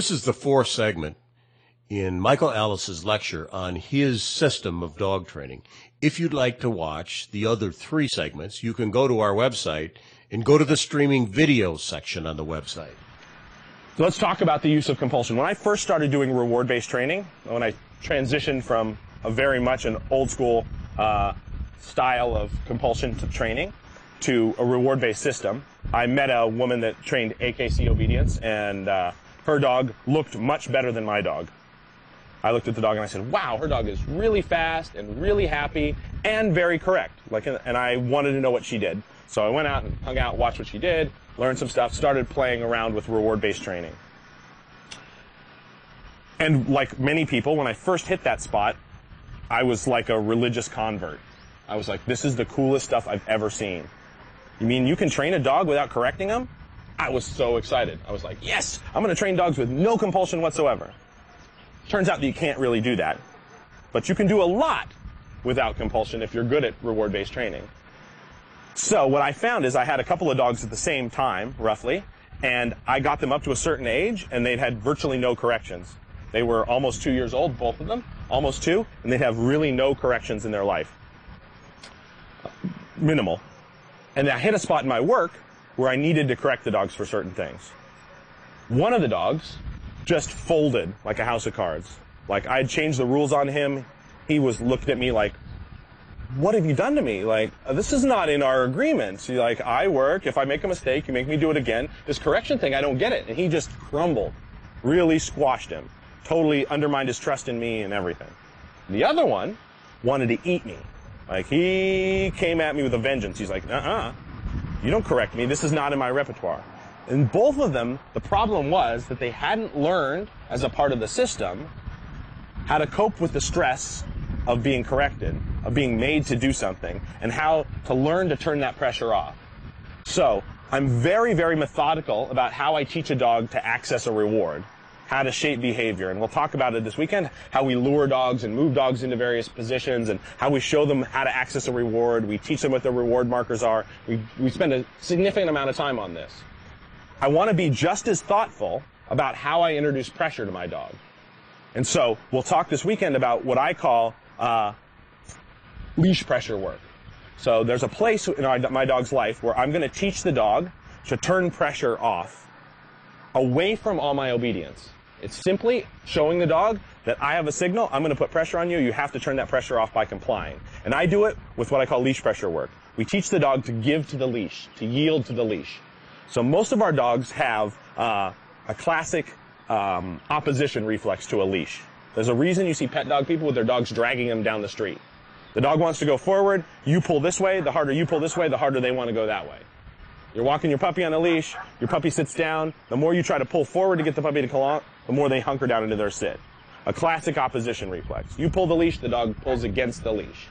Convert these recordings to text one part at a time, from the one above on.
This is the fourth segment in Michael Ellis's lecture on his system of dog training. If you'd like to watch the other three segments, you can go to our website and go to the streaming video section on the website. Let's talk about the use of compulsion. When I first started doing reward-based training, when I transitioned from a very much an old school uh, style of compulsion to training to a reward-based system, I met a woman that trained AKC obedience, and uh, her dog looked much better than my dog. I looked at the dog and I said, "Wow, her dog is really fast and really happy and very correct." Like, and I wanted to know what she did, so I went out and hung out, watched what she did, learned some stuff, started playing around with reward-based training. And like many people, when I first hit that spot, I was like a religious convert. I was like, "This is the coolest stuff I've ever seen." You mean you can train a dog without correcting him? I was so excited. I was like, "Yes, I'm going to train dogs with no compulsion whatsoever." Turns out that you can't really do that. But you can do a lot without compulsion if you're good at reward-based training. So what I found is I had a couple of dogs at the same time, roughly, and I got them up to a certain age and they'd had virtually no corrections. They were almost two years old, both of them, almost two, and they'd have really no corrections in their life. Minimal. And I hit a spot in my work where I needed to correct the dogs for certain things. One of the dogs just folded like a house of cards. Like I had changed the rules on him. He was looking at me like, what have you done to me? Like, uh, this is not in our agreement. See, like, I work. If I make a mistake, you make me do it again. This correction thing, I don't get it. And he just crumbled. Really squashed him. Totally undermined his trust in me and everything. The other one wanted to eat me. Like, he came at me with a vengeance. He's like, uh-uh. You don't correct me. This is not in my repertoire. In both of them, the problem was that they hadn't learned as a part of the system how to cope with the stress of being corrected, of being made to do something, and how to learn to turn that pressure off. So, I'm very, very methodical about how I teach a dog to access a reward, how to shape behavior. And we'll talk about it this weekend, how we lure dogs and move dogs into various positions and how we show them how to access a reward. We teach them what their reward markers are. We, we spend a significant amount of time on this. I want to be just as thoughtful about how I introduce pressure to my dog. And so we'll talk this weekend about what I call uh, leash pressure work. So there's a place in my dog's life where I'm going to teach the dog to turn pressure off away from all my obedience. It's simply showing the dog that I have a signal, I'm going to put pressure on you, you have to turn that pressure off by complying. And I do it with what I call leash pressure work. We teach the dog to give to the leash, to yield to the leash. So most of our dogs have uh, a classic um, opposition reflex to a leash. There's a reason you see pet dog people with their dogs dragging them down the street. The dog wants to go forward, you pull this way, the harder you pull this way, the harder they want to go that way. You're walking your puppy on a leash, your puppy sits down, the more you try to pull forward to get the puppy to the more they hunker down into their sit. A classic opposition reflex. You pull the leash, the dog pulls against the leash.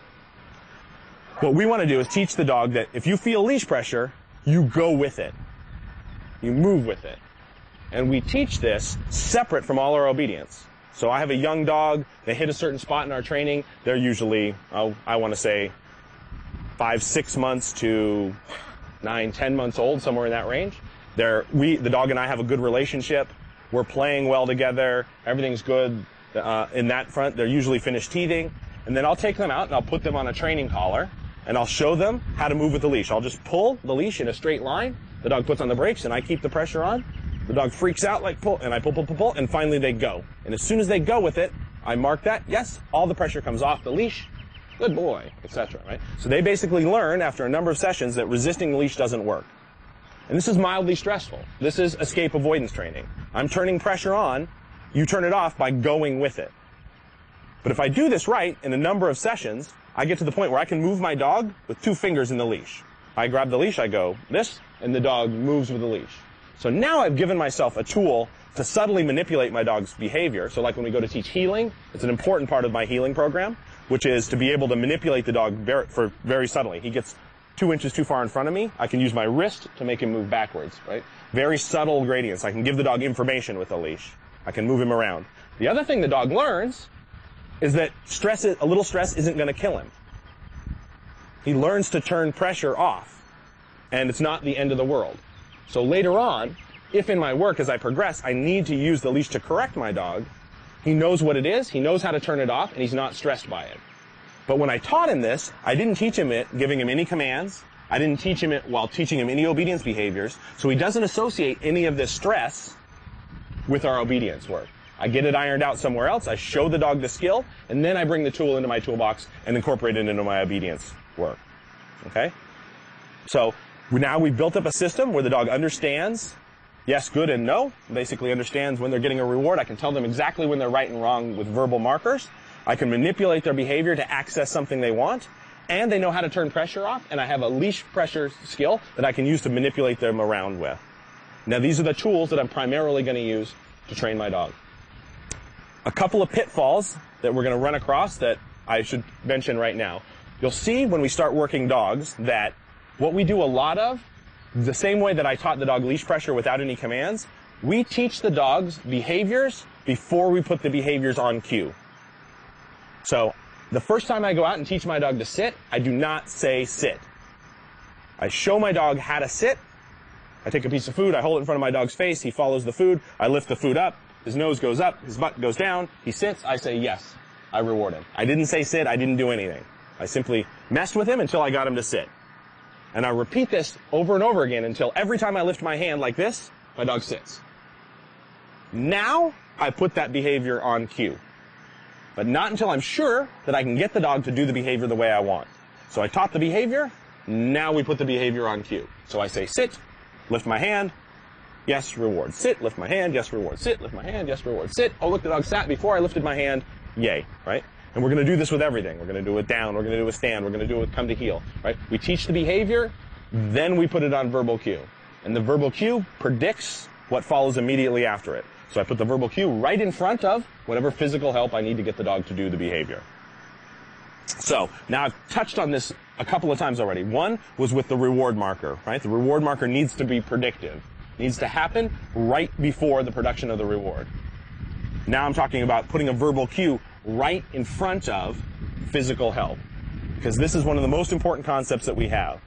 What we want to do is teach the dog that if you feel leash pressure, you go with it. You move with it. And we teach this separate from all our obedience. So I have a young dog, they hit a certain spot in our training, they're usually, oh, I want to say, five, six months to nine, ten months old, somewhere in that range. They're, we, the dog and I have a good relationship. We're playing well together. Everything's good uh, in that front. They're usually finished teething. And then I'll take them out and I'll put them on a training collar and I'll show them how to move with the leash. I'll just pull the leash in a straight line the dog puts on the brakes and I keep the pressure on. The dog freaks out like pull, and I pull, pull, pull, pull, and finally they go. And as soon as they go with it, I mark that. Yes, all the pressure comes off the leash. Good boy, etc. Right? So they basically learn after a number of sessions that resisting the leash doesn't work. And this is mildly stressful. This is escape avoidance training. I'm turning pressure on. You turn it off by going with it. But if I do this right in a number of sessions, I get to the point where I can move my dog with two fingers in the leash. I grab the leash, I go this, and the dog moves with the leash. So now I've given myself a tool to subtly manipulate my dog's behavior. So like when we go to teach heeling, it's an important part of my heeling program, which is to be able to manipulate the dog very, for very subtly. He gets two inches too far in front of me. I can use my wrist to make him move backwards, right? Very subtle gradients. I can give the dog information with a leash. I can move him around. The other thing the dog learns is that stress, a little stress isn't going to kill him. He learns to turn pressure off and it's not the end of the world. So later on, if in my work as I progress, I need to use the leash to correct my dog, he knows what it is, he knows how to turn it off, and he's not stressed by it. But when I taught him this, I didn't teach him it giving him any commands. I didn't teach him it while teaching him any obedience behaviors. So he doesn't associate any of this stress with our obedience work. I get it ironed out somewhere else, I show the dog the skill, and then I bring the tool into my toolbox and incorporate it into my obedience work. Okay? So now we've built up a system where the dog understands yes, good, and no. Basically understands when they're getting a reward. I can tell them exactly when they're right and wrong with verbal markers. I can manipulate their behavior to access something they want. And they know how to turn pressure off. And I have a leash pressure skill that I can use to manipulate them around with. Now these are the tools that I'm primarily going to use to train my dog. A couple of pitfalls that we're going to run across that I should mention right now. You'll see when we start working dogs that what we do a lot of the same way that I taught the dog leash pressure without any commands, we teach the dogs behaviors before we put the behaviors on cue. So the first time I go out and teach my dog to sit, I do not say sit. I show my dog how to sit. I take a piece of food, I hold it in front of my dog's face, he follows the food, I lift the food up, his nose goes up, his butt goes down, he sits, I say yes. I reward him. I didn't say sit, I didn't do anything. I simply messed with him until I got him to sit. And I repeat this over and over again until every time I lift my hand like this, my dog sits. Now I put that behavior on cue. But not until I'm sure that I can get the dog to do the behavior the way I want. So I taught the behavior, now we put the behavior on cue. So I say sit, lift my hand, yes, reward. Sit, lift my hand, yes, reward. Sit, lift my hand, yes, reward. Sit, oh look, the dog sat before I lifted my hand, yay, right? And we're going to do this with everything. We're going to do it down. We're going to do a stand. We're going to do it come to heel, right? We teach the behavior, then we put it on verbal cue. And the verbal cue predicts what follows immediately after it. So I put the verbal cue right in front of whatever physical help I need to get the dog to do the behavior. So now I've touched on this a couple of times already. One was with the reward marker, right? The reward marker needs to be predictive. Needs to happen right before the production of the reward. Now I'm talking about putting a verbal cue right in front of physical help. Because this is one of the most important concepts that we have.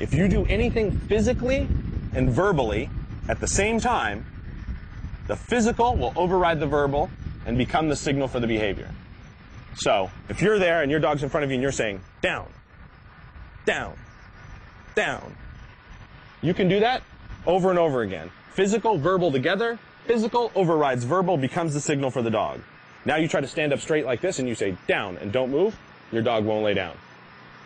If you do anything physically and verbally at the same time, the physical will override the verbal and become the signal for the behavior. So, if you're there and your dog's in front of you and you're saying, down, down, down, you can do that over and over again. Physical, verbal together, physical overrides verbal, becomes the signal for the dog. Now you try to stand up straight like this and you say down and don't move, your dog won't lay down.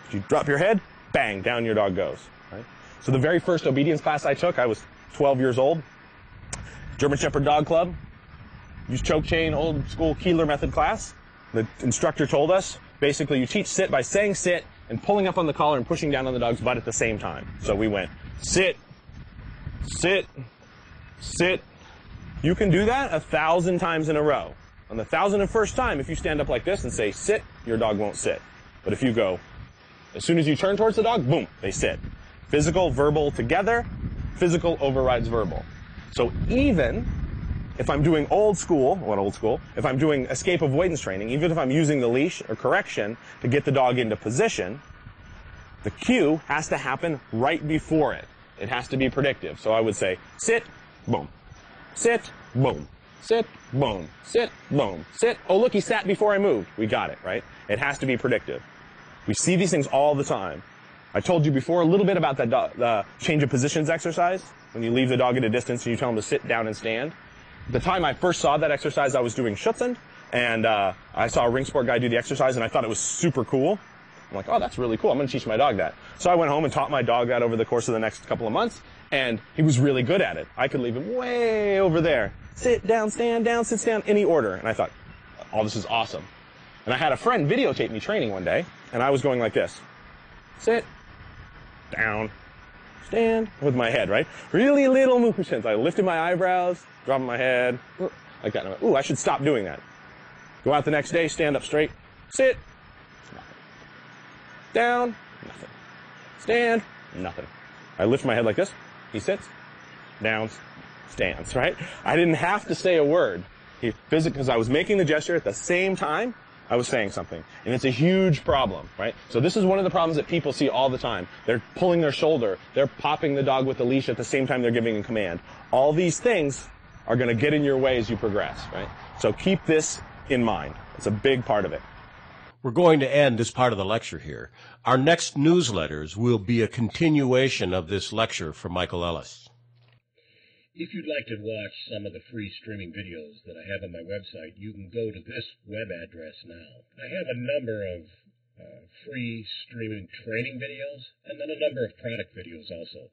If you drop your head, bang, down your dog goes. Right? So the very first obedience class I took, I was 12 years old. German Shepherd Dog Club. Use choke chain, old school Koehler method class. The instructor told us, basically you teach sit by saying sit and pulling up on the collar and pushing down on the dog's butt at the same time. So we went sit, sit, sit. You can do that a thousand times in a row. On the thousand and first time, if you stand up like this and say sit, your dog won't sit. But if you go, as soon as you turn towards the dog, boom, they sit. Physical, verbal together, physical overrides verbal. So even if I'm doing old school, what old school? If I'm doing escape avoidance training, even if I'm using the leash or correction to get the dog into position, the cue has to happen right before it. It has to be predictive. So I would say, sit, boom. Sit, boom. Sit, boom. Sit, boom. Sit. Oh, look, he sat before I moved. We got it, right? It has to be predictive. We see these things all the time. I told you before a little bit about that the change of positions exercise. When you leave the dog at a distance and you tell him to sit down and stand. The time I first saw that exercise, I was doing Schutzhund, and uh, I saw a ring sport guy do the exercise, and I thought it was super cool. I'm like, oh, that's really cool. I'm going to teach my dog that. So I went home and taught my dog that over the course of the next couple of months, and he was really good at it. I could leave him way over there sit down, stand down, sit down, any order. And I thought, oh, this is awesome. And I had a friend videotape me training one day, and I was going like this. Sit, down, stand, with my head, right? Really little movements. I lifted my eyebrows, dropped my head, like that. Ooh, I should stop doing that. Go out the next day, stand up straight, sit, nothing. Down, nothing. Stand, nothing. I lift my head like this. He sits, downs, stands, right? I didn't have to say a word. He physically, because I was making the gesture at the same time, I was saying something. And it's a huge problem, right? So this is one of the problems that people see all the time. They're pulling their shoulder. They're popping the dog with the leash at the same time they're giving a command. All these things are going to get in your way as you progress, right? So keep this in mind. It's a big part of it. We're going to end this part of the lecture here. Our next newsletters will be a continuation of this lecture from Michael Ellis. If you'd like to watch some of the free streaming videos that I have on my website, you can go to this web address now. I have a number of uh, free streaming training videos and then a number of product videos also.